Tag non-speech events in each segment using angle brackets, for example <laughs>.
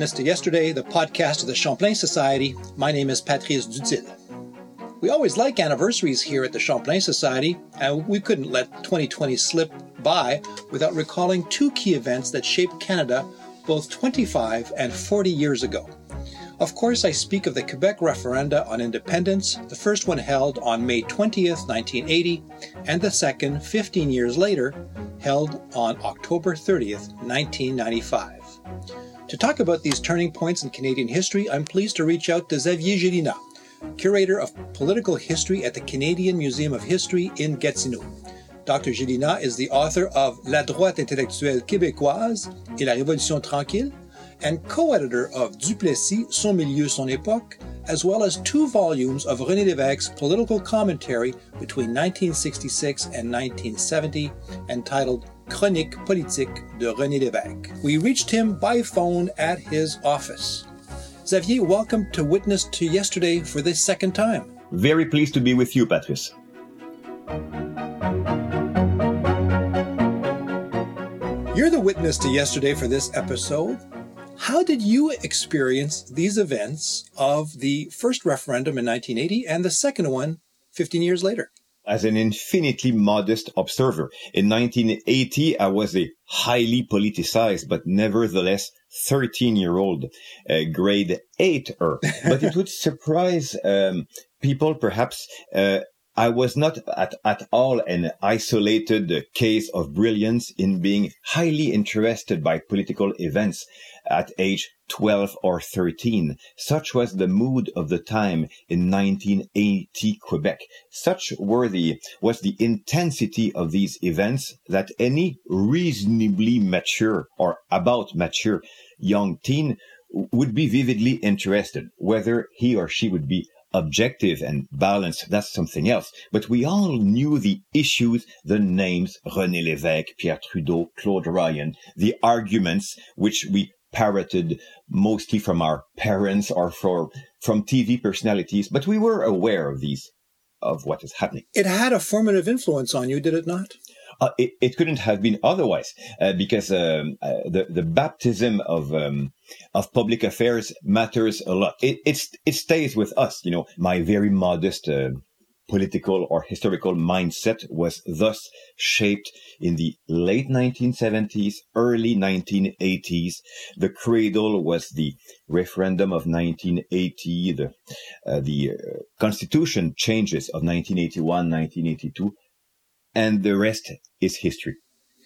To to Yesterday, the podcast of the Champlain Society. My name is Patrice Dutil. We always like anniversaries here at the Champlain Society, and we couldn't let 2020 slip by without recalling two key events that shaped Canada both 25 and 40 years ago. Of course, I speak of the Quebec referenda on independence, the first one held on May 20th, 1980, and the second, 15 years later, held on October 30th, 1995. To talk about these turning points in Canadian history, I'm pleased to reach out to Xavier Gélinas, curator of political history at the Canadian Museum of History in Gatineau. Dr. Gélinas is the author of La droite intellectuelle québécoise et la Révolution tranquille, and co-editor of Duplessis, Son Milieu, Son Époque, as well as two volumes of René Lévesque's political commentary between 1966 and 1970, entitled Chronique politique de René Lévesque. We reached him by phone at his office. Xavier, welcome to Witness to Yesterday for the second time. Very pleased to be with you, Patrice. You're the witness to yesterday for this episode. How did you experience these events of the first referendum in 1980 and the second one 15 years later? As an infinitely modest observer. In 1980, I was a highly politicized, but nevertheless 13 year old uh, grade 8 er. <laughs> but it would surprise um, people perhaps uh, I was not at, at all an isolated case of brilliance in being highly interested by political events at age 12 or 13. Such was the mood of the time in 1980 Quebec. Such were the, was the intensity of these events that any reasonably mature or about mature young teen would be vividly interested, whether he or she would be objective and balanced, that's something else. But we all knew the issues, the names, René Lévesque, Pierre Trudeau, Claude Ryan, the arguments which we parroted mostly from our parents or for, from TV personalities, but we were aware of these, of what is happening. It had a formative influence on you, did it not? Uh, it, it, couldn't have been otherwise uh, because um, uh, the the baptism of um, of public affairs matters a lot. It it stays with us. You know, my very modest uh, political or historical mindset was thus shaped in the late 1970s, early 1980s. The cradle was the referendum of 1980, the uh, the uh, constitution changes of 1981, 1982 and the rest is history.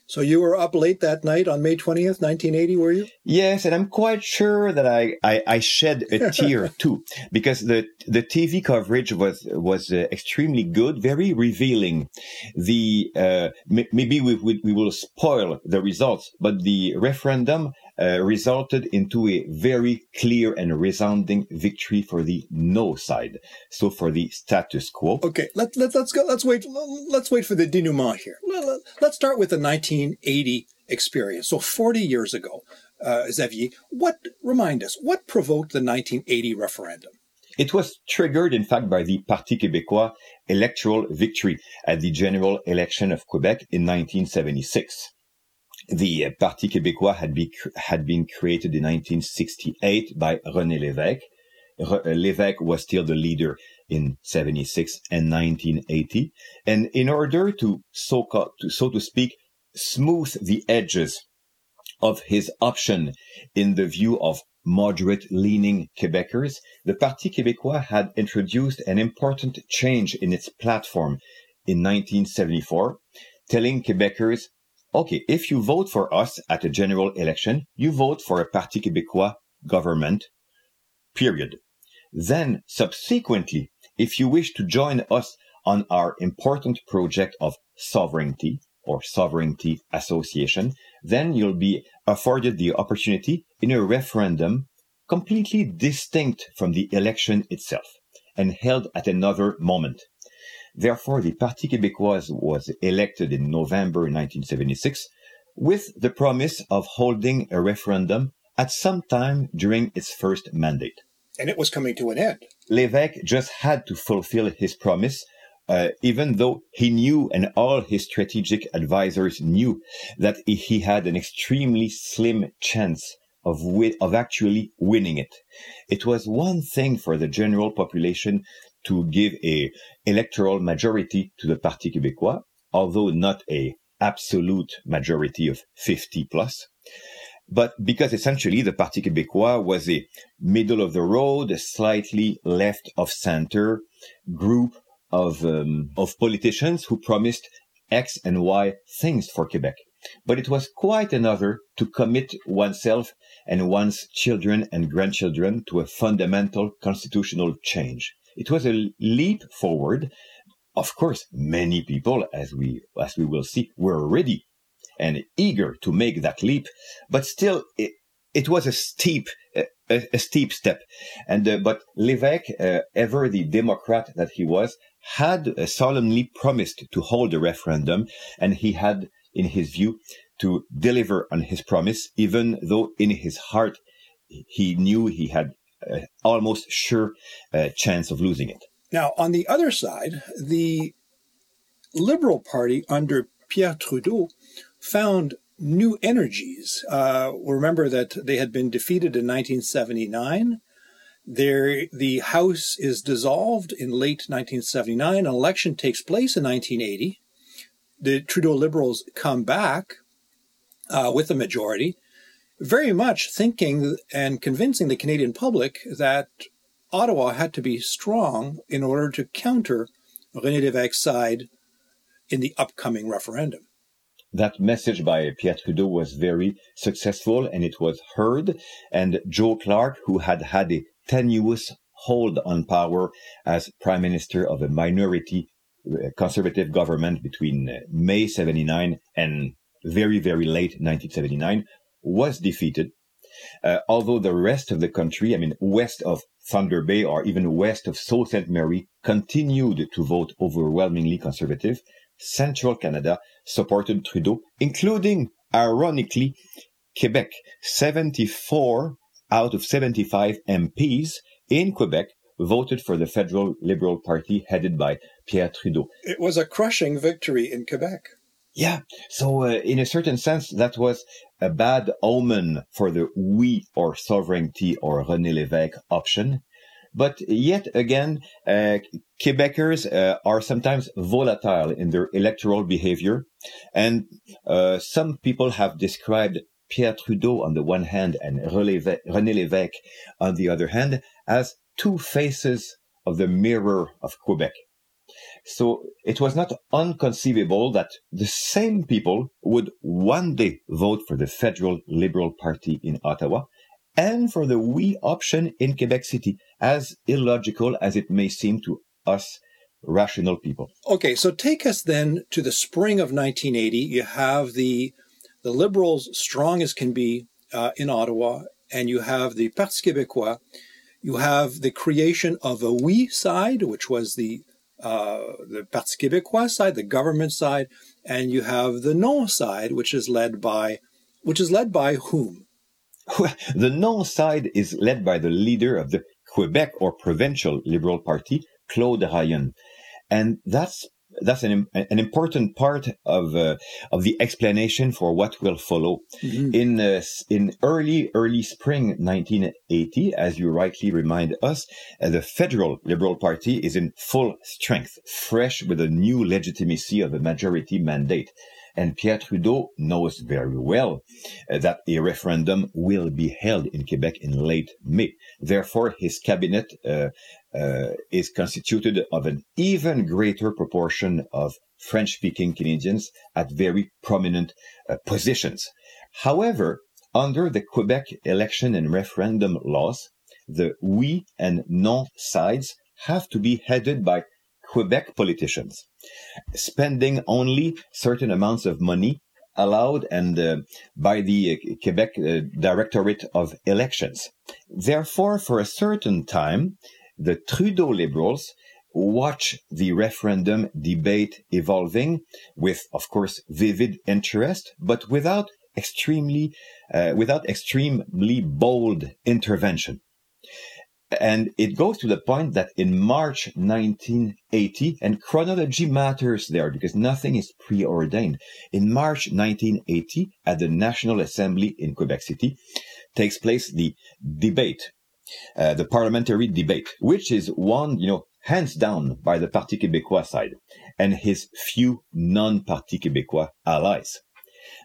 So you were up late that night on May 20th, 1980, were you? Yes, and I'm quite sure that I, I, I shed a <laughs> tear too, because the, the TV coverage was, was uh, extremely good, very revealing. The, uh, m- maybe we, we, we will spoil the results, but the referendum uh, resulted into a very clear and resounding victory for the no side. So for the status quo. Okay, let, let, let's go. Let's wait. Let's wait for the denouement here. Let, let's start with the 1980 experience. So 40 years ago, uh, Xavier, what, remind us, what provoked the 1980 referendum? It was triggered, in fact, by the Parti Québécois electoral victory at the general election of Quebec in 1976 the Parti Québécois had, be, had been created in 1968 by René Lévesque. Re, uh, Lévesque was still the leader in 76 and 1980. And in order to, so, to, so to speak, smooth the edges of his option in the view of moderate leaning Quebecers, the Parti Québécois had introduced an important change in its platform in 1974, telling Quebecers okay, if you vote for us at a general election, you vote for a Parti Québécois government, period. Then subsequently, if you wish to join us on our important project of sovereignty or sovereignty association, then you'll be afforded the opportunity in a referendum completely distinct from the election itself and held at another moment. Therefore, the Parti Québécois was elected in November 1976 with the promise of holding a referendum at some time during its first mandate. And it was coming to an end. Lévesque just had to fulfill his promise, uh, even though he knew and all his strategic advisors knew that he had an extremely slim chance of wi- of actually winning it. It was one thing for the general population to give a electoral majority to the Parti Québécois, although not a absolute majority of 50 plus. But because essentially the Parti Québécois was a middle of the road, a slightly left of center group of, um, of politicians who promised X and Y things for Quebec. But it was quite another to commit oneself and one's children and grandchildren to a fundamental constitutional change. It was a leap forward. Of course, many people, as we, as we will see, were ready and eager to make that leap, but still it, it was a steep, a, a steep step. And, uh, but Lévesque, uh, ever the Democrat that he was, had uh, solemnly promised to hold a referendum and he had, in his view, to deliver on his promise, even though in his heart he knew he had almost sure uh, chance of losing it. Now, on the other side, the Liberal Party under Pierre Trudeau found new energies. Uh, remember that they had been defeated in 1979. There, the House is dissolved in late 1979. An election takes place in 1980. The Trudeau Liberals come back uh, with a majority, very much thinking and convincing the Canadian public that Ottawa had to be strong in order to counter René Lévesque's side in the upcoming referendum that message by Pierre Trudeau was very successful and it was heard. And Joe Clark, who had had a tenuous hold on power as prime minister of a minority uh, conservative government between uh, May 79 and very, very late 1979, was defeated. Uh, although the rest of the country, I mean, west of Thunder Bay or even west of Sault Ste. Marie, continued to vote overwhelmingly conservative, central Canada supported Trudeau, including, ironically, Quebec. 74 out of 75 MPs in Quebec voted for the federal Liberal Party headed by Pierre Trudeau. It was a crushing victory in Quebec. Yeah. So, uh, in a certain sense, that was a bad omen for the oui or sovereignty or René Lévesque option. But yet again, uh, Quebecers uh, are sometimes volatile in their electoral behavior. And uh, some people have described Pierre Trudeau on the one hand and René Lévesque on the other hand as two faces of the mirror of Quebec. So it was not unconceivable that the same people would one day vote for the federal Liberal Party in Ottawa and for the oui option in Quebec City, as illogical as it may seem to us rational people. Okay, so take us then to the spring of 1980. You have the the Liberals strong as can be uh, in Ottawa, and you have the Parti Québécois. You have the creation of a oui side, which was the uh, the Parti Québécois side, the government side, and you have the non side, which is led by which is led by whom? <laughs> the non side is led by the leader of the Quebec or provincial Liberal Party, Claude Ryan. And that's that's an an important part of uh, of the explanation for what will follow. Mm-hmm. In uh, in early early spring 1980, as you rightly remind us, uh, the federal Liberal Party is in full strength, fresh with a new legitimacy of a majority mandate. And Pierre Trudeau knows very well uh, that a referendum will be held in Quebec in late May. Therefore, his cabinet uh, uh, is constituted of an even greater proportion of French-speaking Canadians at very prominent uh, positions. However, under the Quebec election and referendum laws, the oui and non sides have to be headed by Quebec politicians, spending only certain amounts of money allowed and uh, by the uh, Quebec uh, Directorate of Elections. Therefore, for a certain time, the Trudeau Liberals watch the referendum debate evolving with, of course, vivid interest, but without extremely, uh, without extremely bold intervention. And it goes to the point that in March 1980, and chronology matters there because nothing is preordained. In March 1980, at the National Assembly in Quebec City, takes place the debate, uh, the parliamentary debate, which is won, you know, hands down by the Parti Québécois side and his few non-Parti Québécois allies.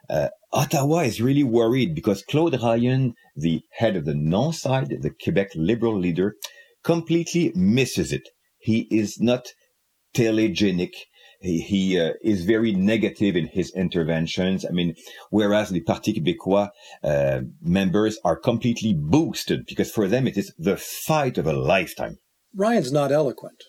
Uh, Ottawa is really worried because Claude Ryan, the head of the non side, the Quebec Liberal leader, completely misses it. He is not telegenic. He, he uh, is very negative in his interventions. I mean, whereas the Parti Québécois uh, members are completely boosted because for them it is the fight of a lifetime. Ryan's not eloquent.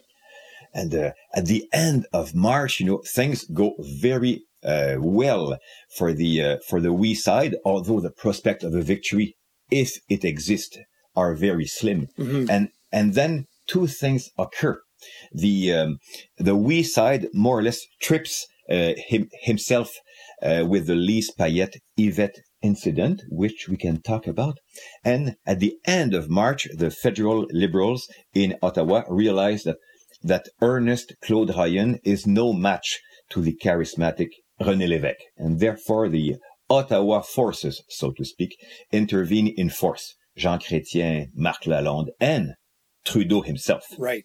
And uh, at the end of March, you know, things go very uh, well for the uh, for the oui side, although the prospect of a victory, if it exists, are very slim. Mm-hmm. And and then two things occur. The um, the oui side more or less trips uh, him, himself uh, with the Lise Payette Yvette incident, which we can talk about. And at the end of March, the federal liberals in Ottawa realized that that Ernest Claude Ryan is no match to the charismatic René Lévesque, and therefore the Ottawa forces, so to speak, intervene in force. Jean Chrétien, Marc Lalonde, and Trudeau himself. Right.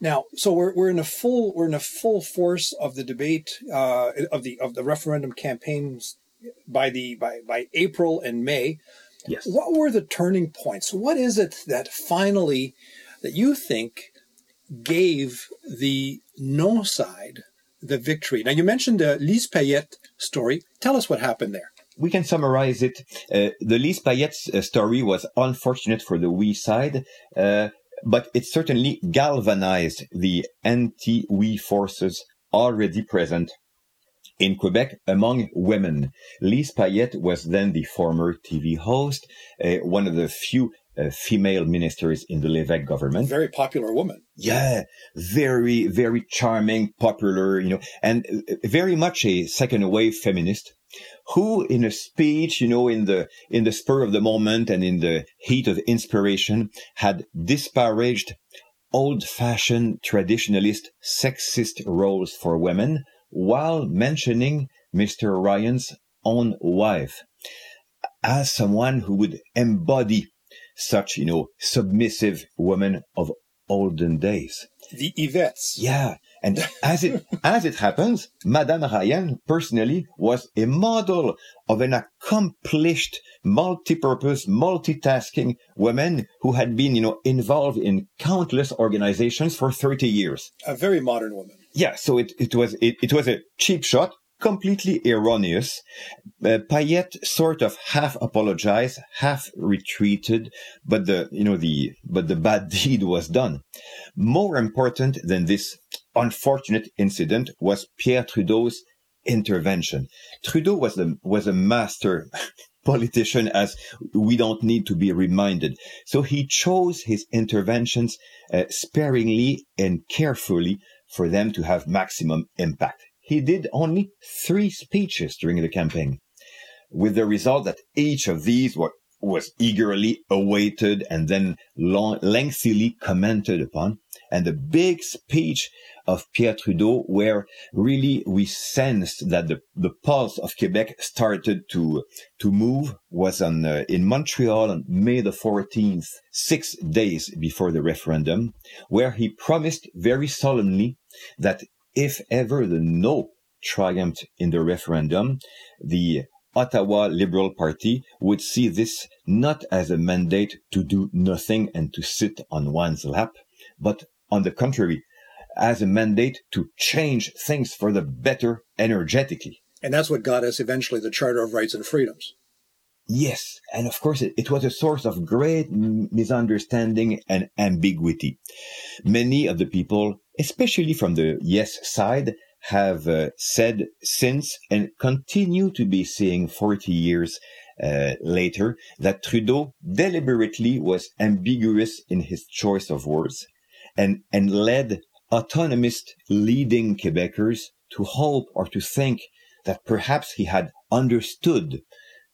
Now, so we're, we're in a full we're in a full force of the debate uh, of the of the referendum campaigns by the by by April and May. Yes. What were the turning points? What is it that finally that you think gave the no side the victory? Now, you mentioned the Lise Payette story. Tell us what happened there. We can summarize it. Uh, the Lise Payette uh, story was unfortunate for the oui side, uh, but it certainly galvanized the anti-oui forces already present in Quebec among women. Lise Payette was then the former TV host, uh, one of the few uh, female ministers in the Lévesque government. Very popular woman. Yeah, very, very charming, popular, you know, and uh, very much a second wave feminist who in a speech, you know, in the, in the spur of the moment and in the heat of inspiration had disparaged old fashioned traditionalist sexist roles for women while mentioning Mr. Ryan's own wife as someone who would embody such, you know, submissive women of olden days. The Yvettes. Yeah. And as it, <laughs> as it happens, Madame Ryan personally was a model of an accomplished, multi-purpose, multitasking woman who had been, you know, involved in countless organizations for 30 years. A very modern woman. Yeah. So it, it was, it, it was a cheap shot, completely erroneous. Uh, Payette sort of half apologized, half retreated, but the, you know, the, but the bad <laughs> deed was done. More important than this unfortunate incident was Pierre Trudeau's intervention. Trudeau was a, was a master <laughs> politician as we don't need to be reminded. So he chose his interventions uh, sparingly and carefully for them to have maximum impact he did only three speeches during the campaign, with the result that each of these were, was eagerly awaited and then long, lengthily commented upon. And the big speech of Pierre Trudeau, where really we sensed that the, the pulse of Quebec started to, to move, was on, uh, in Montreal on May the 14th, six days before the referendum, where he promised very solemnly that if ever the no triumphed in the referendum, the Ottawa Liberal Party would see this not as a mandate to do nothing and to sit on one's lap, but on the contrary, as a mandate to change things for the better energetically. And that's what got us eventually the Charter of Rights and Freedoms. Yes, and of course it, it, was a source of great misunderstanding and ambiguity. Many of the people, especially from the yes side, have uh, said since and continue to be saying 40 years uh, later that Trudeau deliberately was ambiguous in his choice of words and, and led autonomist leading Quebecers to hope or to think that perhaps he had understood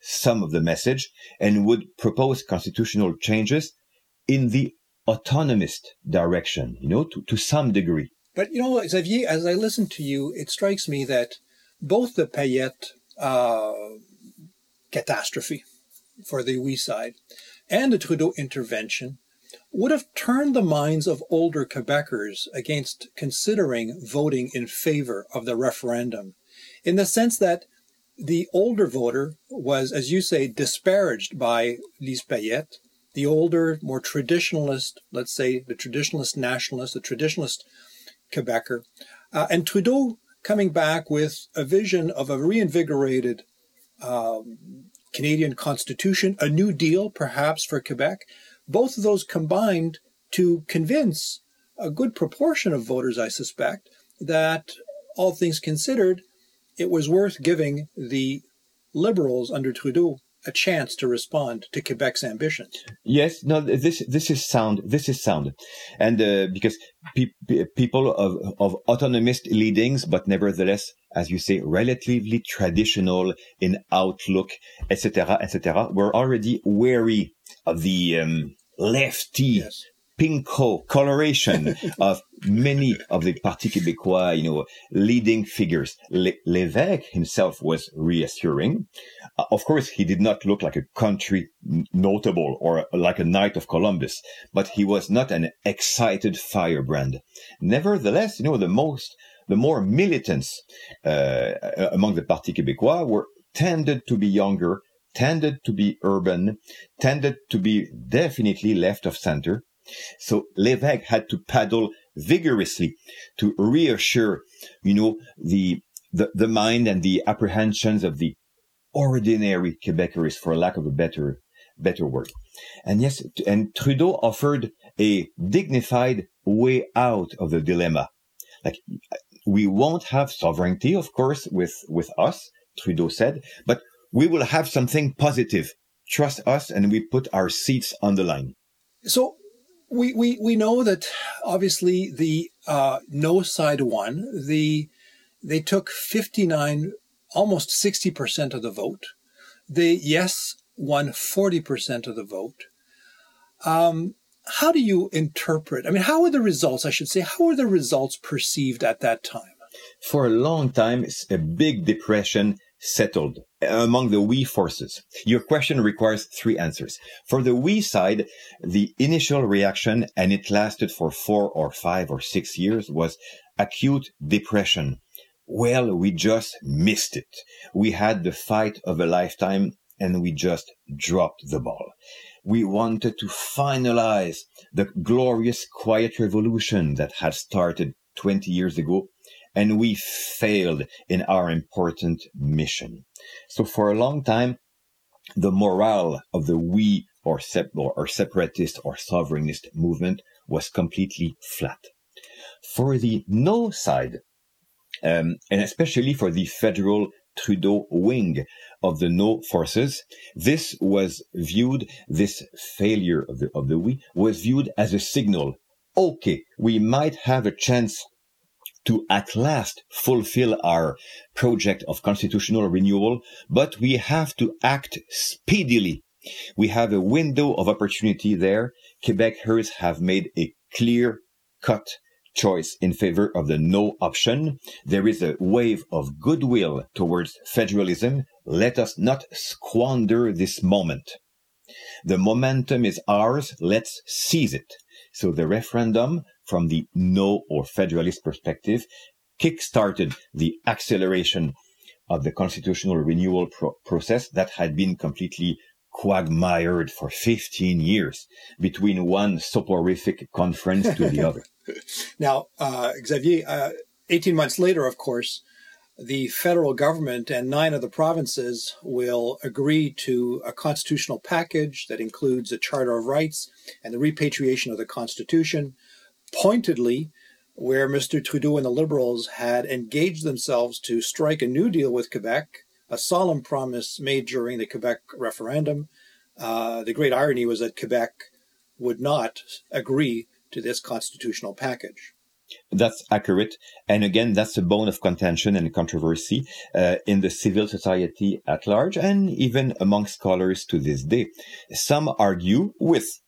some of the message and would propose constitutional changes in the autonomist direction, you know, to, to some degree. But, you know, Xavier, as I listen to you, it strikes me that both the Payette uh, catastrophe, for the oui side and the Trudeau intervention would have turned the minds of older Quebecers against considering voting in favor of the referendum, in the sense that the older voter was, as you say, disparaged by Lise Payette, the older, more traditionalist, let's say the traditionalist nationalist, the traditionalist Quebecer, uh, and Trudeau coming back with a vision of a reinvigorated um, Canadian Constitution, a New Deal perhaps for Quebec. Both of those combined to convince a good proportion of voters, I suspect, that all things considered, it was worth giving the Liberals under Trudeau a chance to respond to Quebec's ambitions. Yes, no, this this is sound. This is sound, and uh, because pe- people of of autonomist leadings, but nevertheless, as you say, relatively traditional in outlook, etc., etc., were already wary of the um, lefty yes pinko coloration <laughs> of many of the Parti Québécois, you know, leading figures. Lévesque himself was reassuring. Uh, of course, he did not look like a country notable or like a knight of Columbus, but he was not an excited firebrand. Nevertheless, you know, the most, the more militants uh, among the Parti Québécois were tended to be younger, tended to be urban, tended to be definitely left of center so Lévesque had to paddle vigorously to reassure, you know, the, the, the mind and the apprehensions of the ordinary Quebecers, for lack of a better, better word. And yes, and Trudeau offered a dignified way out of the dilemma. Like, we won't have sovereignty, of course, with, with us, Trudeau said, but we will have something positive. Trust us, and we put our seats on the line. So we, we, we know that obviously the uh, no side won. The they took 59, almost 60% of the vote. The yes won 40% of the vote. Um, how do you interpret? I mean, how were the results? I should say, how were the results perceived at that time? For a long time, it's a big depression settled among the oui forces? Your question requires three answers. For the oui side, the initial reaction, and it lasted for four or five or six years, was acute depression. Well, we just missed it. We had the fight of a lifetime and we just dropped the ball. We wanted to finalize the glorious quiet revolution that had started 20 years ago and oui failed in our important mission. So for a long time, the morale of the oui or, sep- or separatist or sovereignist movement was completely flat. For the no side, um, and especially for the federal Trudeau wing of the no forces, this was viewed, this failure of the, of the we was viewed as a signal. Okay, we might have a chance to at last fulfill our project of constitutional renewal, but we have to act speedily. We have a window of opportunity there. Quebecers have made a clear cut choice in favor of the no option. There is a wave of goodwill towards federalism. Let us not squander this moment. The momentum is ours. Let's seize it. So the referendum from the no or federalist perspective kick-started the acceleration of the constitutional renewal pro- process that had been completely quagmired for 15 years between one soporific conference to the other. <laughs> Now, uh, Xavier, uh, 18 months later, of course, the federal government and nine of the provinces will agree to a constitutional package that includes a Charter of Rights and the repatriation of the Constitution, pointedly where Mr. Trudeau and the Liberals had engaged themselves to strike a new deal with Quebec, a solemn promise made during the Quebec referendum. Uh, the great irony was that Quebec would not agree to this constitutional package. That's accurate. And again, that's a bone of contention and controversy uh, in the civil society at large and even among scholars to this day. Some argue with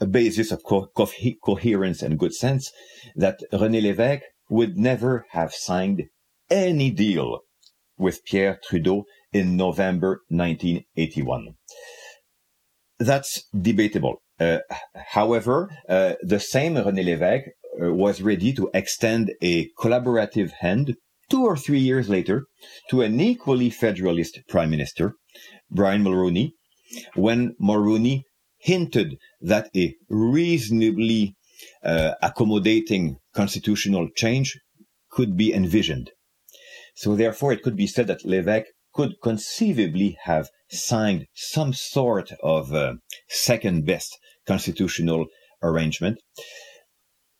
a basis of co- co- coherence and good sense that René Lévesque would never have signed any deal with Pierre Trudeau in November 1981. that's debatable. Uh, however, uh, the same René Lévesque uh, was ready to extend a collaborative hand two or three years later to an equally federalist prime minister, Brian Mulroney, when Mulroney hinted that a reasonably uh, accommodating constitutional change could be envisioned. So therefore, it could be said that Lévesque could conceivably have signed some sort of uh, second best constitutional arrangement.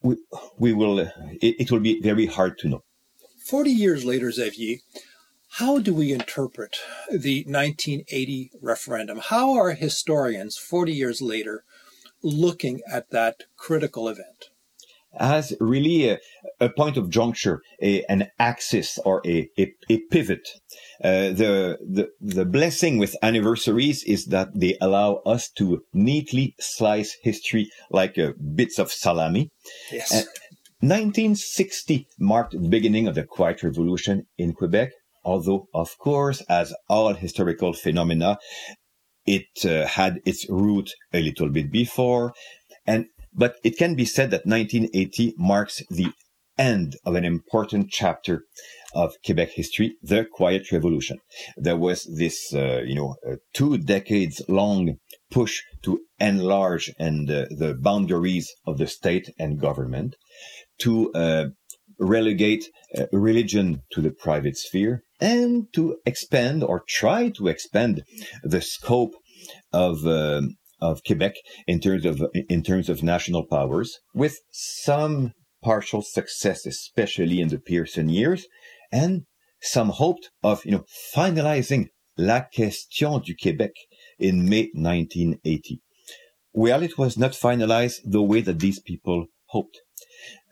We, we will, uh, it, it will be very hard to know. 40 years later, Xavier, how do we interpret the 1980 referendum? How are historians 40 years later looking at that critical event? As really a, a point of juncture, a, an axis or a, a, pivot. Uh, the, the, the blessing with anniversaries is that they allow us to neatly slice history like uh, bits of salami. Yes. Uh, 1960 marked the beginning of the Quiet Revolution in Quebec, although, of course, as all historical phenomena, it uh, had its root a little bit before. And, but it can be said that 1980 marks the end of an important chapter of Quebec history, the Quiet Revolution. There was this, uh, you know, uh, two decades long push to enlarge and uh, the boundaries of the state and government, to uh, relegate uh, religion to the private sphere, and to expand or try to expand the scope of um, of Quebec in terms of in terms of national powers, with some partial success, especially in the Pearson years, and some hope of you know finalizing la question du Québec in May 1980. Well, it was not finalized the way that these people hoped.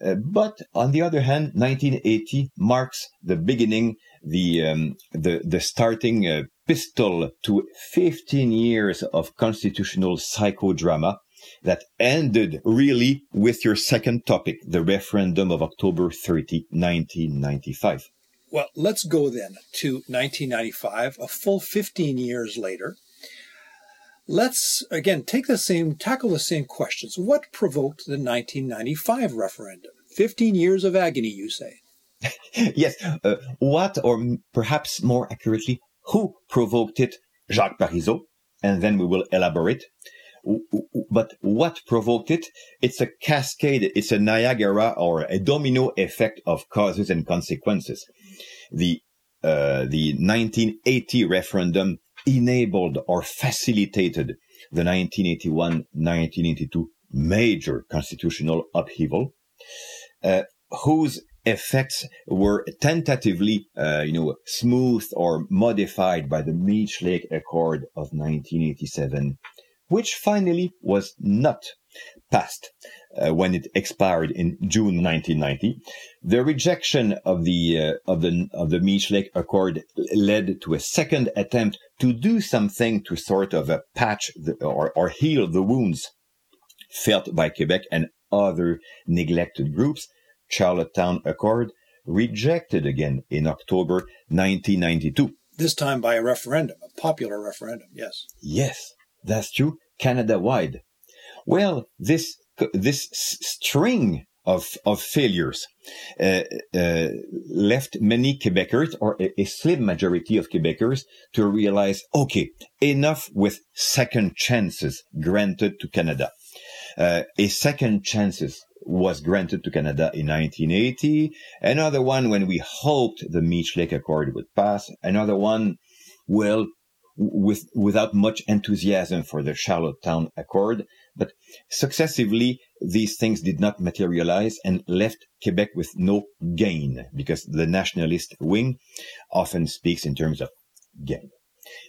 Uh, but on the other hand, 1980 marks the beginning, the um, the the starting uh, pistol to 15 years of constitutional psychodrama that ended really with your second topic, the referendum of October 30, 1995. Well, let's go then to 1995, a full 15 years later. Let's again take the same, tackle the same questions. What provoked the 1995 referendum? 15 years of agony, you say. <laughs> yes. Uh, what, or perhaps more accurately, who provoked it? Jacques Parizeau. And then we will elaborate. But what provoked it? It's a cascade. It's a Niagara or a domino effect of causes and consequences. The, uh, the 1980 referendum enabled or facilitated the 1981-1982 major constitutional upheaval, uh, whose effects were tentatively, uh, you know, smoothed or modified by the Meech Lake Accord of 1987, which finally was not passed uh, when it expired in June 1990. The rejection of the uh, of the of the Meech Lake Accord led to a second attempt to do something to sort of uh, patch the, or, or heal the wounds felt by Quebec and other neglected groups. Charlottetown Accord rejected again in October 1992. This time by a referendum, a popular referendum, yes. Yes, that's true, Canada wide. Well, this this string of of failures uh, uh, left many Quebecers, or a, a, slim majority of Quebecers, to realize, okay, enough with second chances granted to Canada. Uh, a second chances was granted to Canada in 1980. Another one when we hoped the Meech Lake Accord would pass. Another one, well, with without much enthusiasm for the Charlottetown Accord. But successively, these things did not materialize and left Quebec with no gain because the nationalist wing often speaks in terms of gain.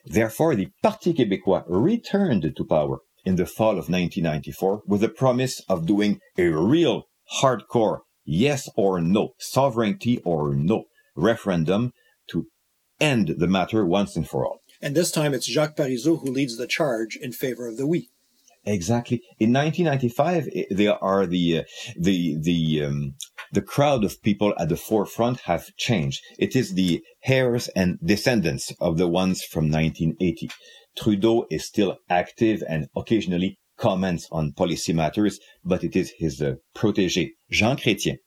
Therefore, the Parti Québécois returned to power in the fall of 1994 with the promise of doing a real hardcore yes or no, sovereignty or no referendum to end the matter once and for all. And this time it's Jacques Parizeau who leads the charge in favor of the oui. Exactly. In 1995, there are the uh, the the um, the crowd of people at the forefront have changed. It is the heirs and descendants of the ones from 1980. Trudeau is still active and occasionally comments on policy matters, but it is his uh, protégé, Jean Chrétien,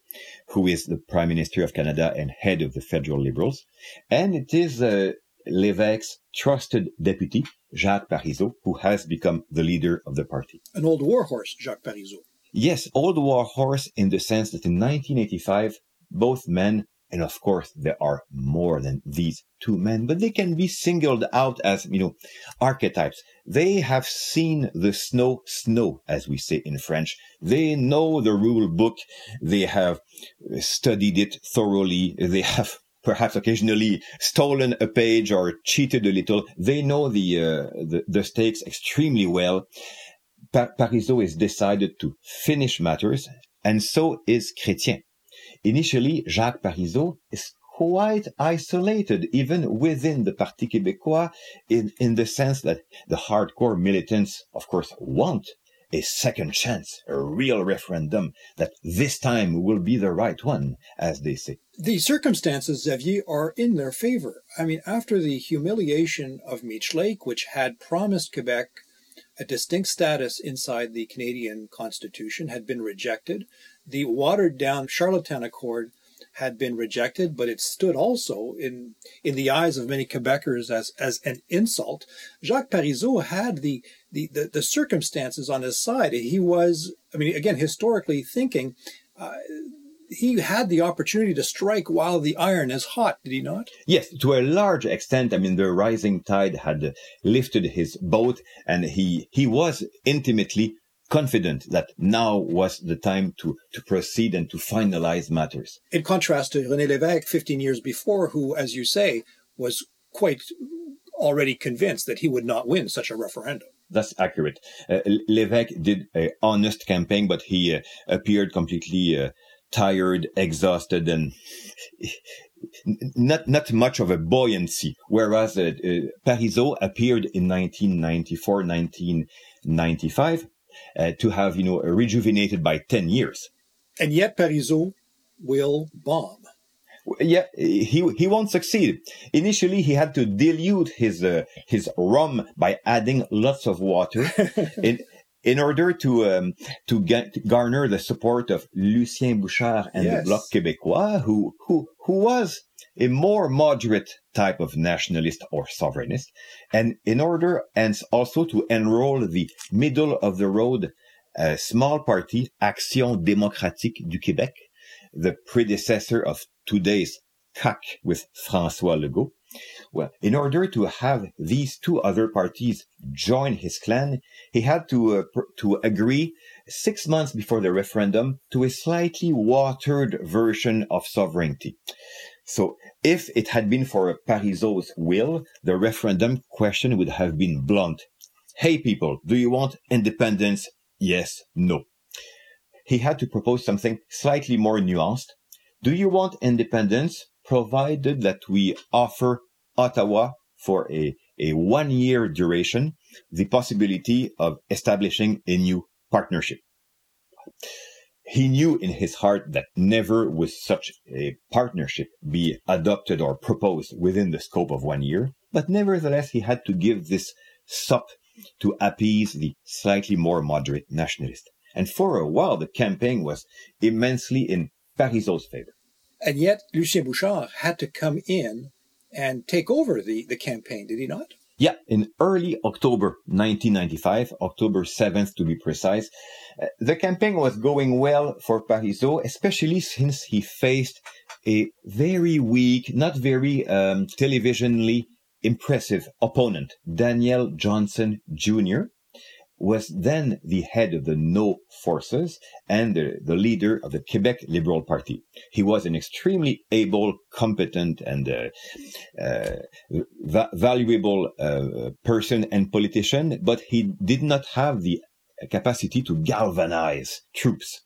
who is the Prime Minister of Canada and head of the federal Liberals. And it is uh, Lévesque's trusted deputy, Jacques Parizeau, who has become the leader of the party. An old warhorse, Jacques Parizeau. Yes, old warhorse in the sense that in 1985, both men and of course, there are more than these two men, but they can be singled out as, you know, archetypes. They have seen the snow snow, as we say in French. They know the rule book. They have studied it thoroughly. They have perhaps occasionally stolen a page or cheated a little. They know the, uh, the, the, stakes extremely well. Pa- Parizeau is decided to finish matters, and so is Chrétien. Initially, Jacques Parizeau is quite isolated even within the Parti Québécois in, in the sense that the hardcore militants, of course, want a second chance, a real referendum that this time will be the right one, as they say. The circumstances, Xavier, are in their favor. I mean, after the humiliation of Meech Lake, which had promised Quebec a distinct status inside the Canadian Constitution, had been rejected, the watered down Charlottetown Accord had been rejected, but it stood also in in the eyes of many Quebecers as as an insult. Jacques Parizeau had the, the the, the circumstances on his side. He was, I mean, again, historically thinking, uh, he had the opportunity to strike while the iron is hot, did he not? Yes, to a large extent. I mean, the rising tide had lifted his boat, and he he was intimately confident that now was the time to, to proceed and to finalize matters. In contrast to René Lévesque 15 years before, who, as you say, was quite already convinced that he would not win such a referendum. That's accurate. Uh, Lévesque did an honest campaign, but he uh, appeared completely uh, tired, exhausted, and <laughs> not not much of a buoyancy. Whereas uh, uh, Parizeau appeared in 1994, 1995 uh, to have, you know, rejuvenated by 10 years. And yet Parizeau will bomb. Yeah, he he won't succeed. Initially, he had to dilute his uh, his rum by adding lots of water <laughs> in in order to um, to get garner the support of Lucien Bouchard and yes. the Bloc Québécois, who who who was a more moderate type of nationalist or sovereignist, and in order and also to enroll the middle of the road uh, small party Action démocratique du Québec, the predecessor of today's CAQ with François Legault. Well, in order to have these two other parties join his clan, he had to uh, pr- to agree six months before the referendum to a slightly watered version of sovereignty. So if it had been for Parizeau's will, the referendum question would have been blunt. Hey people, do you want independence? Yes, no. He had to propose something slightly more nuanced. Do you want independence provided that we offer Ottawa for a, a one year duration the possibility of establishing a new partnership? He knew in his heart that never would such a partnership be adopted or proposed within the scope of one year, but nevertheless he had to give this sup to appease the slightly more moderate nationalists. And for a while the campaign was immensely in Parizeau's favor. And yet Lucien Bouchard had to come in and take over the, the campaign, did he not? Yeah, in early October 1995, October 7th to be precise, uh, the campaign was going well for Parizeau, especially since he faced a very weak, not very um, televisionally impressive opponent, Daniel Johnson Jr., was then the head of the No forces and the, the, leader of the Quebec Liberal Party. He was an extremely able, competent, and uh, uh, va- valuable uh, person and politician, but he did not have the capacity to galvanize troops.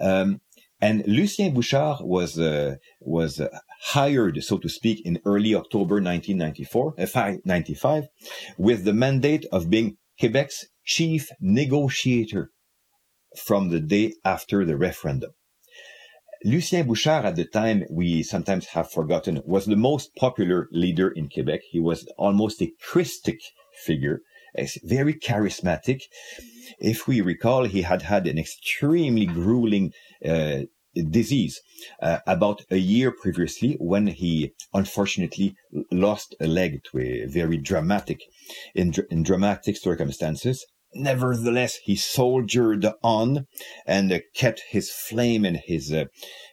Um, and Lucien Bouchard was uh, was hired, so to speak, in early October 1994, uh, 95, with the mandate of being Quebec's chief negotiator from the day after the referendum. Lucien Bouchard, at the time we sometimes have forgotten, was the most popular leader in Quebec. He was almost a Christic figure, very charismatic. If we recall, he had had an extremely grueling uh, disease uh, about a year previously when he unfortunately lost a leg to a very dramatic in, in dramatic circumstances. Nevertheless he soldiered on and uh, kept his flame and his uh,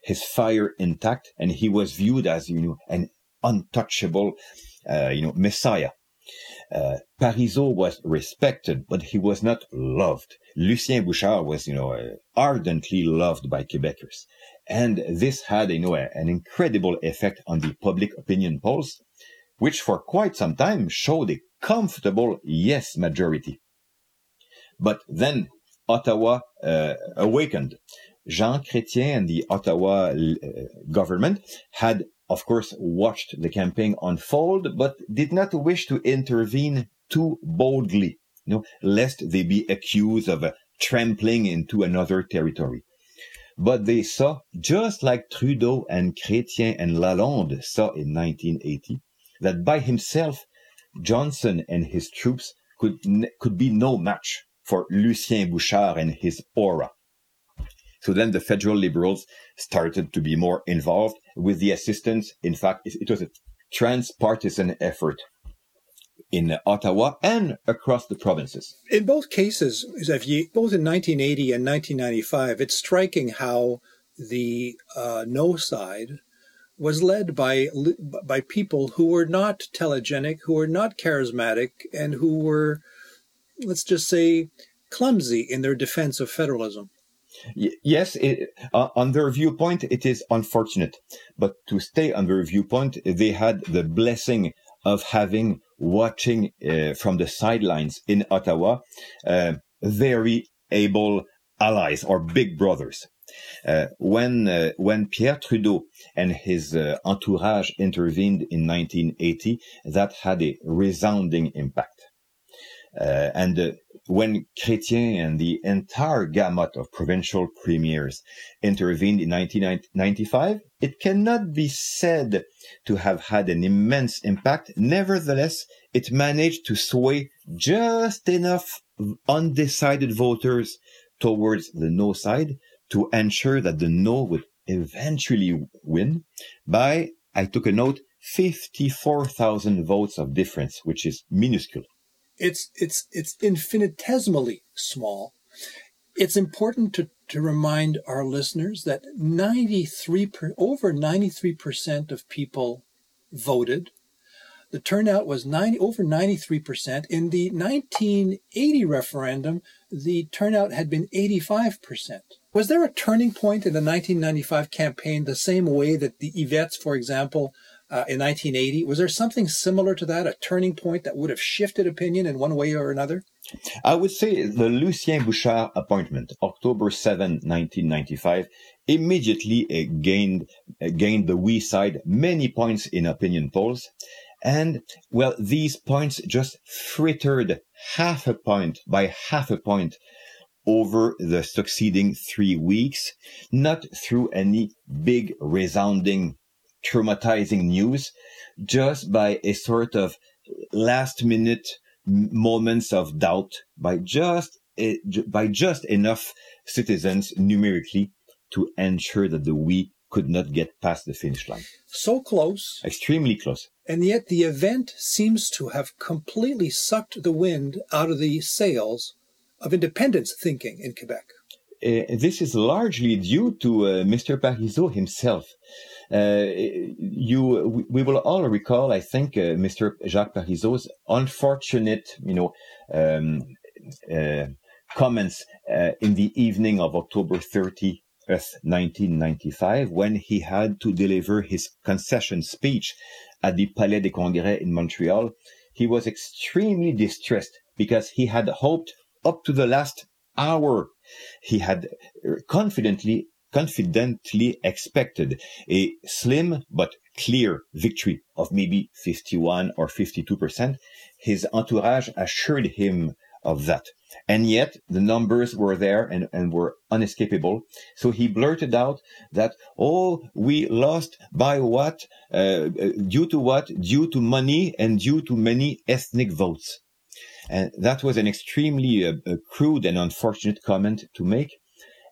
his fire intact and he was viewed as you know an untouchable uh, you know messiah uh, Parizeau was respected, but he was not loved. Lucien Bouchard was, you know, uh, ardently loved by Quebecers. And this had, you know, an incredible effect on the public opinion polls, which for quite some time showed a comfortable yes majority. But then Ottawa uh, awakened. Jean Chrétien and the Ottawa uh, government had of course, watched the campaign unfold, but did not wish to intervene too boldly, you know, lest they be accused of uh, trampling into another territory. But they saw, just like Trudeau and Chrétien and Lalonde saw in 1980, that by himself, Johnson and his troops could, could be no match for Lucien Bouchard and his aura. So then the federal liberals started to be more involved with the assistance. In fact, it was a transpartisan effort in Ottawa and across the provinces. In both cases, both in 1980 and 1995, it's striking how the uh, no side was led by by people who were not telegenic, who were not charismatic, and who were, let's just say, clumsy in their defense of federalism yes, it, uh, on their viewpoint, it is unfortunate. But to stay on their viewpoint, they had the blessing of having watching uh, from the sidelines in Ottawa uh, very able allies or big brothers. Uh, when uh, when Pierre Trudeau and his uh, entourage intervened in 1980, that had a resounding impact. Uh, and uh, when Chrétien and the entire gamut of provincial premiers intervened in 1995, it cannot be said to have had an immense impact. Nevertheless, it managed to sway just enough undecided voters towards the no side to ensure that the no would eventually win by, I took a note, 54,000 votes of difference, which is minuscule it's it's it's infinitesimally small. It's important to, to remind our listeners that 93 per, over 93% of people voted. The turnout was 90 over 93%. In the 1980 referendum, the turnout had been 85%. Was there a turning point in the 1995 campaign the same way that the Yvettes, for example, uh, in 1980. Was there something similar to that, a turning point that would have shifted opinion in one way or another? I would say the Lucien Bouchard appointment, October 7, 1995, immediately uh, gained uh, gained the oui side many points in opinion polls. And well, these points just frittered half a point by half a point over the succeeding three weeks, not through any big resounding traumatizing news just by a sort of last minute moments of doubt by just by just enough citizens numerically to ensure that the oui could not get past the finish line. So close. Extremely close. And yet the event seems to have completely sucked the wind out of the sails of independence thinking in Quebec. Uh, this is largely due to uh, Mr. Parizeau himself. Uh, you, we will all recall, I think, Mr. Jacques Parizeau's unfortunate, you know, um, comments in the evening of October 30, 1995, when he had to deliver his concession speech at the Palais des Congrès in Montreal. He was extremely distressed because he had hoped up to the last hour. He had confidently confidently expected a slim but clear victory of maybe 51 or 52%. His entourage assured him of that. And yet the numbers were there and, and were unescapable. So he blurted out that, oh, we lost by what? Uh, due to what? Due to money and due to many ethnic votes. And that was an extremely uh, crude and unfortunate comment to make.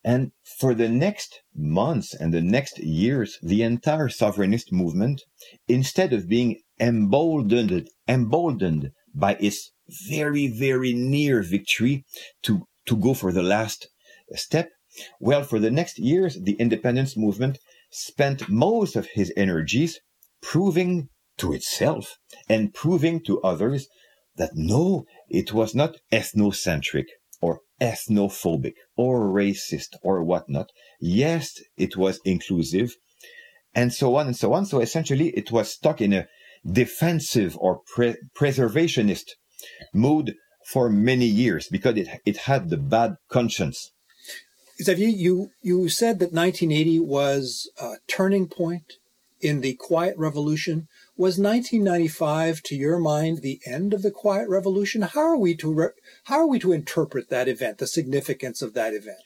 And for the next months and the next years, the entire sovereignist movement, instead of being emboldened, emboldened by its very, very near victory to, to go for the last step, well, for the next years, the independence movement spent most of his energies proving to itself and proving to others that no, it was not ethnocentric or ethnophobic or racist or whatnot. Yes, it was inclusive and so on and so on. So essentially it was stuck in a defensive or pre- preservationist mood for many years because it, it had the bad conscience. Xavier, you, you said that 1980 was a turning point in the Quiet Revolution. Was 1995, to your mind, the end of the Quiet Revolution? How are we to re- how are we to interpret that event, the significance of that event?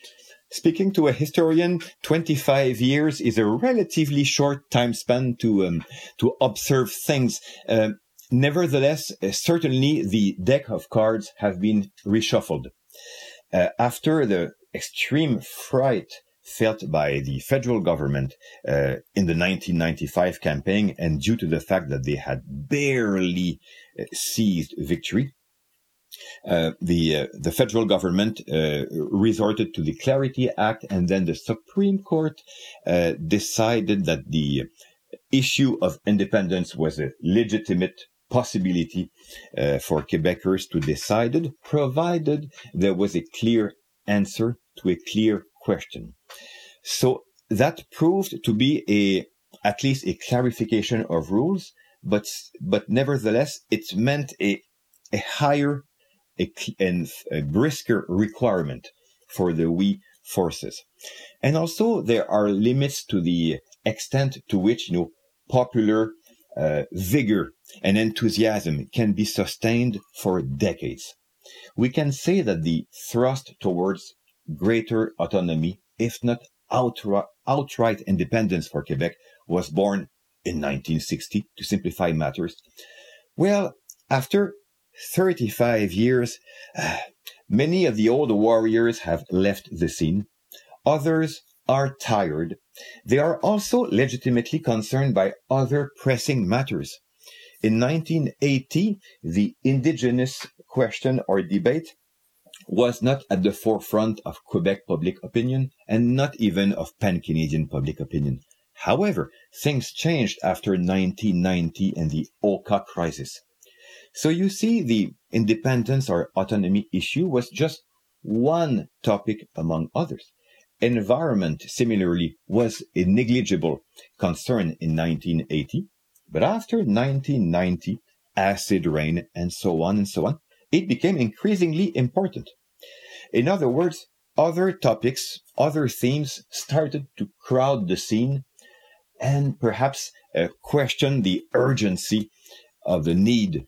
Speaking to a historian, 25 years is a relatively short time span to um, to observe things. Uh, nevertheless, uh, certainly the deck of cards have been reshuffled. Uh, after the extreme fright felt by the federal government uh, in the 1995 campaign and due to the fact that they had barely uh, seized victory, uh, the uh, the federal government uh, resorted to the Clarity Act, and then the Supreme Court uh, decided that the issue of independence was a legitimate possibility for Quebecers to decide, provided there was a clear answer to a clear question. So that proved to be a at least a clarification of rules, but but nevertheless it meant a a higher a, and a brisker requirement for the oui forces. And also there are limits to the extent to which you know popular uh, vigor and enthusiasm can be sustained for decades. We can say that the thrust towards greater autonomy, if not outright, outright independence for Quebec, was born in 1960, to simplify matters. Well, after 35 years, uh, many of the old warriors have left the scene. Others are tired. They are also legitimately concerned by other pressing matters. In 1980, the indigenous question or debate was not at the forefront of Quebec public opinion and not even of pan-Canadian public opinion. However, things changed after 1990 and the Oka crisis. So you see the independence or autonomy issue was just one topic among others. Environment, similarly, was a negligible concern in 1980, but after 1990, acid rain and so on and so on, it became increasingly important. In other words, other topics, other themes started to crowd the scene and perhaps uh, question the urgency of the need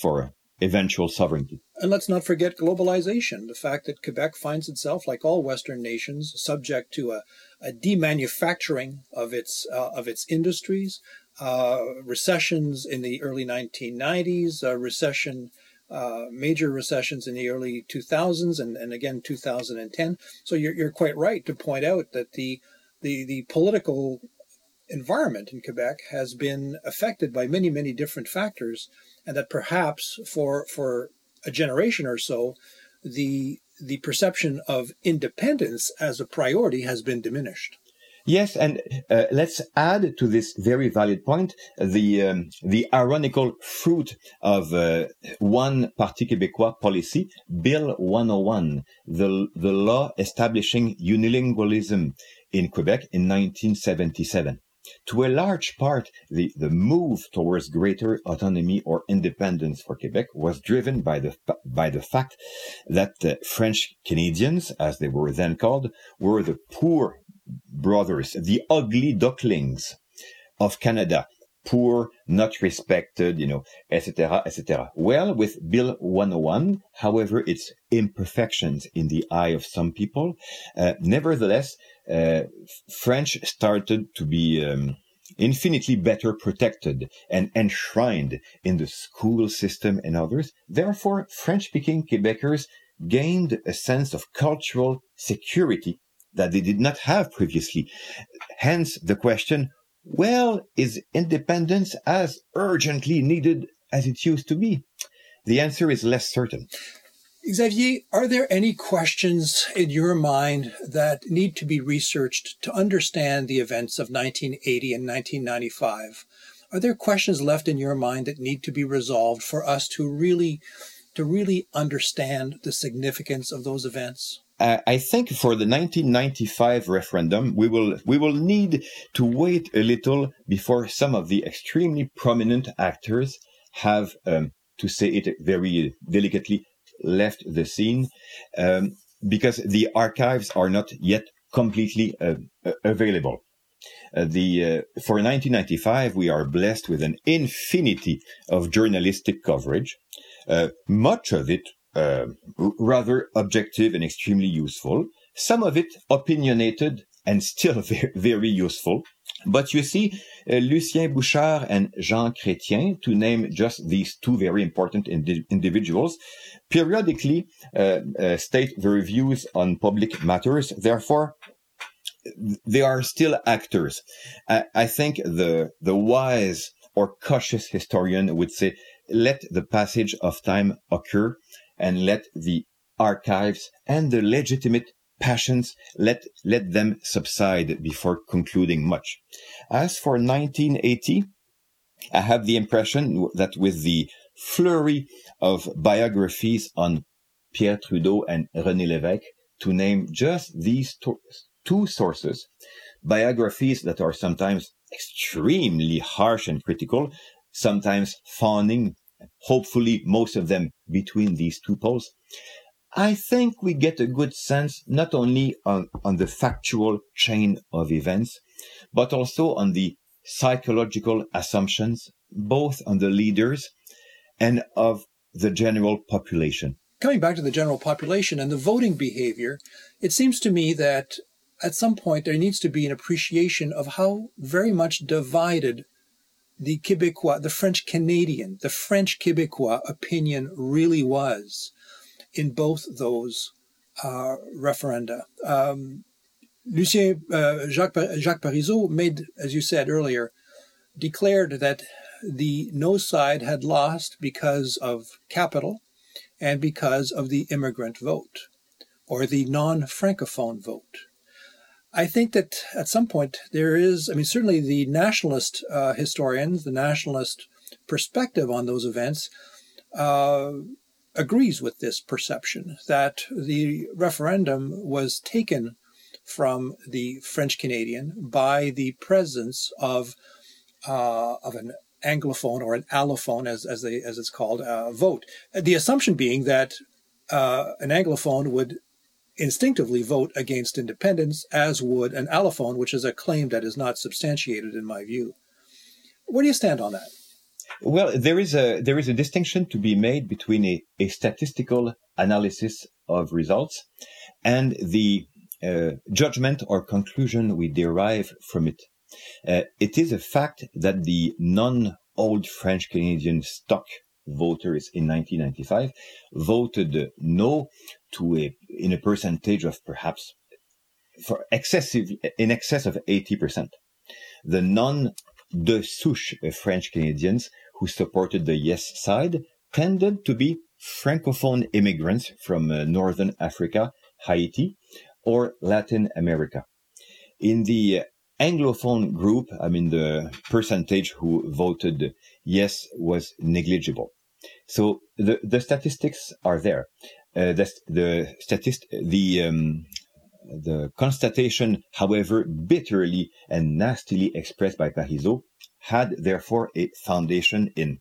for eventual sovereignty. And let's not forget globalization, the fact that Quebec finds itself, like all Western nations, subject to a, a demanufacturing of its uh, of its industries, uh, recessions in the early 1990s, a recession uh, major recessions in the early 2000s and, and again 2010. So you're, you're quite right to point out that the, the, the political environment in Quebec has been affected by many, many different factors, and that perhaps for, for a generation or so, the, the perception of independence as a priority has been diminished. Yes, and uh, let's add to this very valid point the um, the ironical fruit of uh, one Parti Québécois policy, Bill 101, the the law establishing unilingualism in Quebec in 1977. To a large part, the, the move towards greater autonomy or independence for Quebec was driven by the by the fact that uh, French Canadians, as they were then called, were the poor brothers, the ugly ducklings of Canada, poor, not respected, you know, etc., etc. Well, with Bill 101, however, its imperfections in the eye of some people, uh, nevertheless, uh, French started to be um, infinitely better protected and enshrined in the school system and others. Therefore, French-speaking Quebecers gained a sense of cultural security that they did not have previously. Hence the question, well, is independence as urgently needed as it used to be? The answer is less certain. Xavier, are there any questions in your mind that need to be researched to understand the events of 1980 and 1995? Are there questions left in your mind that need to be resolved for us to really to really understand the significance of those events? I think for the 1995 referendum, we will we will need to wait a little before some of the extremely prominent actors have, um, to say it very delicately, left the scene um, because the archives are not yet completely uh, available. Uh, the uh, for 1995 we are blessed with an infinity of journalistic coverage, uh, much of it uh, rather objective and extremely useful. Some of it opinionated and still <laughs> very, useful. But you see, uh, Lucien Bouchard and Jean Chrétien, to name just these two very important indi- individuals, periodically uh, uh, state their views on public matters. Therefore, they are still actors. I, I think the the wise or cautious historian would say, let the passage of time occur and let the archives and the legitimate passions, let, let them subside before concluding much. As for 1980, I have the impression that with the flurry of biographies on Pierre Trudeau and René Lévesque, to name just these two sources, biographies that are sometimes extremely harsh and critical, sometimes fawning, hopefully most of them between these two poles, I think we get a good sense not only on, on the factual chain of events, but also on the psychological assumptions, both on the leaders and of the general population. Coming back to the general population and the voting behavior, it seems to me that at some point there needs to be an appreciation of how very much divided the Quebecois, the French Canadian, the French Quebecois opinion really was in both those uh, referenda. Um, Lucien uh, Jacques, Jacques Parizeau made, as you said earlier, declared that the no side had lost because of capital and because of the immigrant vote or the non francophone vote. I think that at some point there is, I mean, certainly the nationalist uh, historians, the nationalist perspective on those events uh, agrees with this perception that the referendum was taken from the French Canadian by the presence of uh, of an anglophone or an allophone, as as they as it's called, uh, vote. The assumption being that uh, an anglophone would instinctively vote against independence, as would an allophone, which is a claim that is not substantiated in my view. Where do you stand on that? Well, there is a there is a distinction to be made between a, a statistical analysis of results and the uh, judgment or conclusion we derive from it. Uh, it is a fact that the non-old French Canadian stock voters in 1995 voted no to a in a percentage of perhaps for excessive in excess of 80%. The non de souche French Canadians who supported the yes side tended to be francophone immigrants from uh, northern Africa, Haiti, or Latin America. In the anglophone group, I mean, the percentage who voted yes was negligible. So the, the statistics are there. Uh, the the statist the um, the constatation, however bitterly and nastily expressed by Parizeau, had therefore a foundation in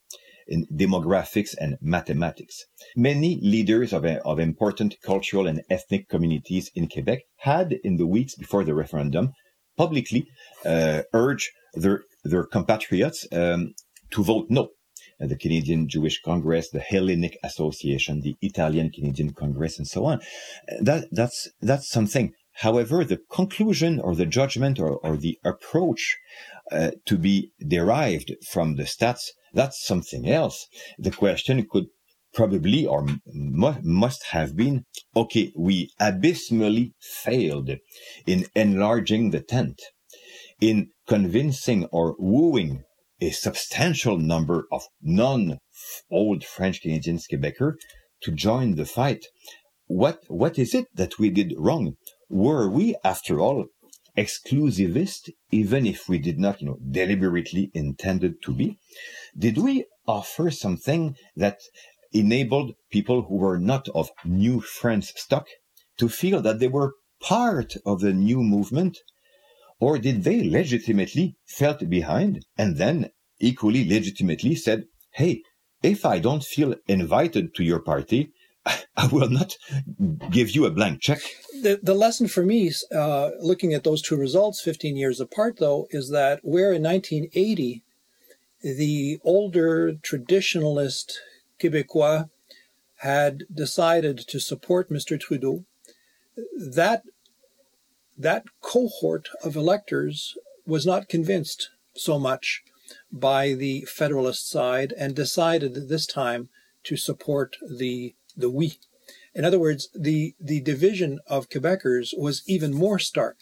in demographics and mathematics. Many leaders of, of important cultural and ethnic communities in Quebec had, in the weeks before the referendum, publicly uh, urged their, their compatriots um, to vote no. Uh, the Canadian Jewish Congress, the Hellenic Association, the Italian Canadian Congress, and so on. That, that's, that's something. However, the conclusion or the judgment or, or the approach uh, to be derived from the stats, that's something else. The question could probably or mu- must have been, okay, we abysmally failed in enlarging the tent, in convincing or wooing a substantial number of non-old French Canadians Quebecers to join the fight. What, what is it that we did wrong? Were we, after all, exclusivist, even if we did not, you know, deliberately intended to be? Did we offer something that enabled people who were not of new French stock to feel that they were part of the new movement? Or did they legitimately felt behind and then equally legitimately said, Hey, if I don't feel invited to your party, <laughs> I will not give you a blank check. The, the lesson for me, uh, looking at those two results 15 years apart, though, is that where in 1980 the older traditionalist Québécois had decided to support Mr. Trudeau, that that cohort of electors was not convinced so much by the Federalist side and decided this time to support the the oui. In other words, the the division of Quebecers was even more stark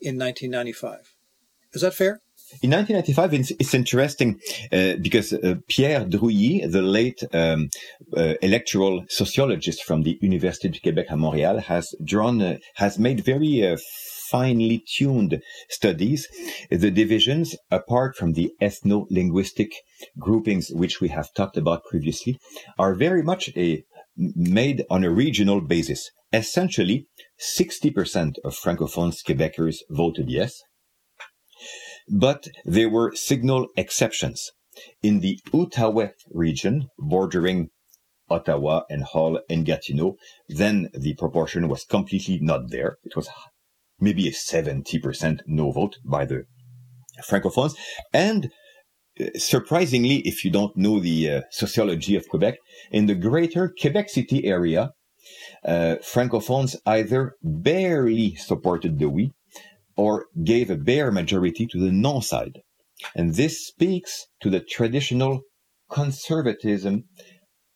in 1995. Is that fair? In 1995, it's, it's interesting uh, because uh, Pierre Drouilly, the late um, uh, electoral sociologist from the Université du Québec à Montréal, has drawn, uh, has made very uh, finely tuned studies. The divisions, apart from the ethno-linguistic groupings which we have talked about previously, are very much a made on a regional basis. Essentially, 60% of Francophones Quebecers voted yes, but there were signal exceptions. In the Outaouais region, bordering Ottawa and Hull and Gatineau, then the proportion was completely not there. It was maybe a 70% no vote by the Francophones. And uh, surprisingly, if you don't know the uh, sociology of Quebec, in the greater Quebec City area, uh, Francophones either barely supported the oui or gave a bare majority to the non side. And this speaks to the traditional conservatism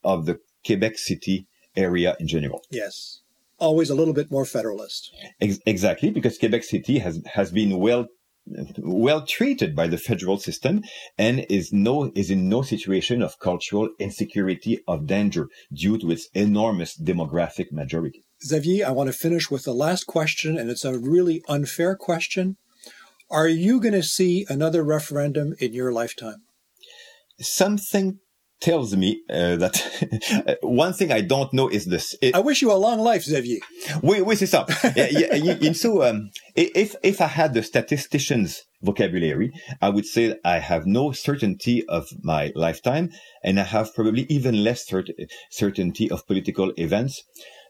of the Quebec City area in general. Yes. Always a little bit more federalist. Ex- exactly, because Quebec City has, has been well well treated by the federal system and is no is in no situation of cultural insecurity of danger due to its enormous demographic majority. Xavier, I want to finish with the last question, and it's a really unfair question. Are you going to see another referendum in your lifetime? Something tells me uh, that <laughs> one thing I don't know is this. It, I wish you a long life, Xavier. Oui, oui, c'est ça. <laughs> yeah, so, um, if if I had the statistician's vocabulary, I would say I have no certainty of my lifetime, and I have probably even less cert- certainty of political events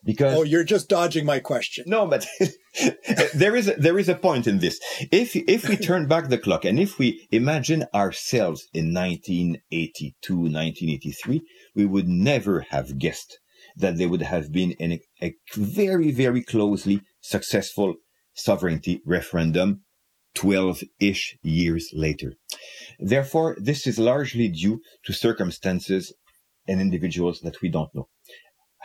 because oh you're just dodging my question. No but <laughs> there is a, there is a point in this. If if we turn back the clock and if we imagine ourselves in 1982 1983 we would never have guessed that there would have been an, a very very closely successful sovereignty referendum 12-ish years later. Therefore this is largely due to circumstances and individuals that we don't know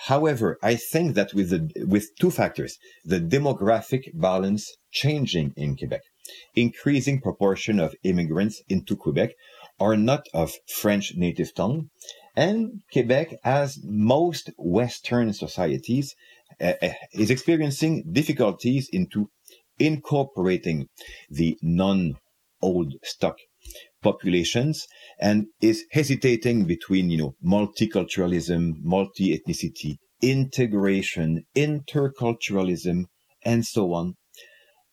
However, I think that with the, with two factors, the demographic balance changing in Quebec, increasing proportion of immigrants into Quebec are not of French native tongue, and Quebec, as most Western societies, uh, is experiencing difficulties into incorporating the non-old stock populations and is hesitating between, you know, multiculturalism, multi-ethnicity, integration, interculturalism, and so on.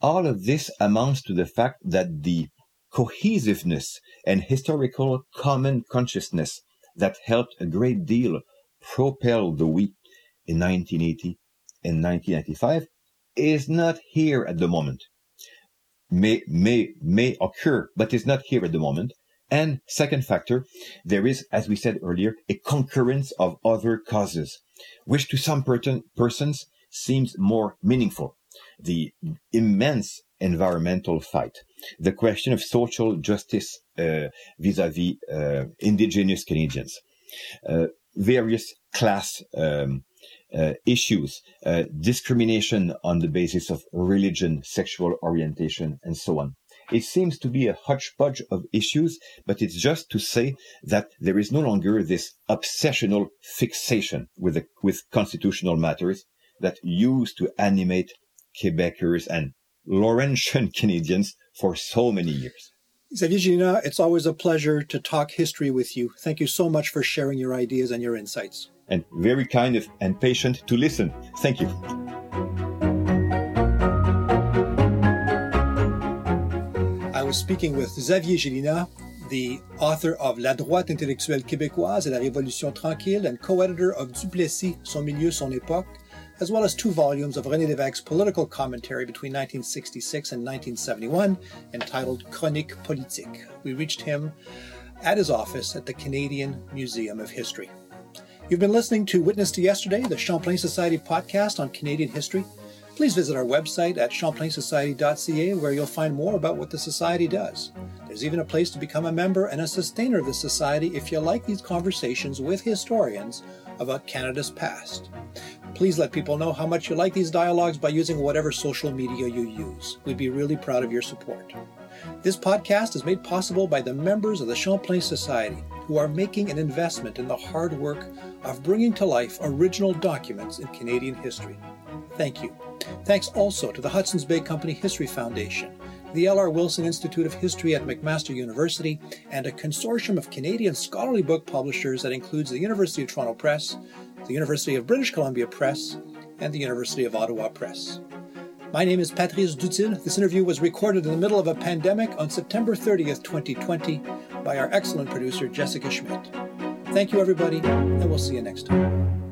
All of this amounts to the fact that the cohesiveness and historical common consciousness that helped a great deal propel the oui in 1980 and 1995 is not here at the moment may may may occur, but is not here at the moment. And second factor, there is, as we said earlier, a concurrence of other causes, which to some persons seems more meaningful. The immense environmental fight, the question of social justice uh, vis-a-vis uh, indigenous Canadians, uh, various class um, uh, issues, discrimination on the basis of religion, sexual orientation, and so on. It seems to be a hodgepodge of issues, but it's just to say that there is no longer this obsessional fixation with the, with constitutional matters that used to animate Quebecers and Laurentian <laughs> Canadians for so many years. Xavier Gélinas, it's always a pleasure to talk history with you. Thank you so much for sharing your ideas and your insights. And very kind of, and patient to listen. Thank you. Speaking with Xavier Gélinas, the author of La droite intellectuelle québécoise et la Révolution tranquille and co-editor of Duplessis, Son milieu, son époque, as well as two volumes of René Lévesque's political commentary between 1966 and 1971 entitled Chronique Politique. We reached him at his office at the Canadian Museum of History. You've been listening to Witness to Yesterday, the Champlain Society podcast on Canadian history. Please visit our website at champlainsociety.ca where you'll find more about what the Society does. There's even a place to become a member and a sustainer of the Society if you like these conversations with historians about Canada's past. Please let people know how much you like these dialogues by using whatever social media you use. We'd be really proud of your support. This podcast is made possible by the members of the Champlain Society who are making an investment in the hard work of bringing to life original documents in Canadian history. Thank you. Thanks also to the Hudson's Bay Company History Foundation, the L.R. Wilson Institute of History at McMaster University, and a consortium of Canadian scholarly book publishers that includes the University of Toronto Press, the University of British Columbia Press, and the University of Ottawa Press. My name is Patrice Dutil. This interview was recorded in the middle of a pandemic on September 30th, 2020, by our excellent producer, Jessica Schmidt. Thank you, everybody, and we'll see you next time.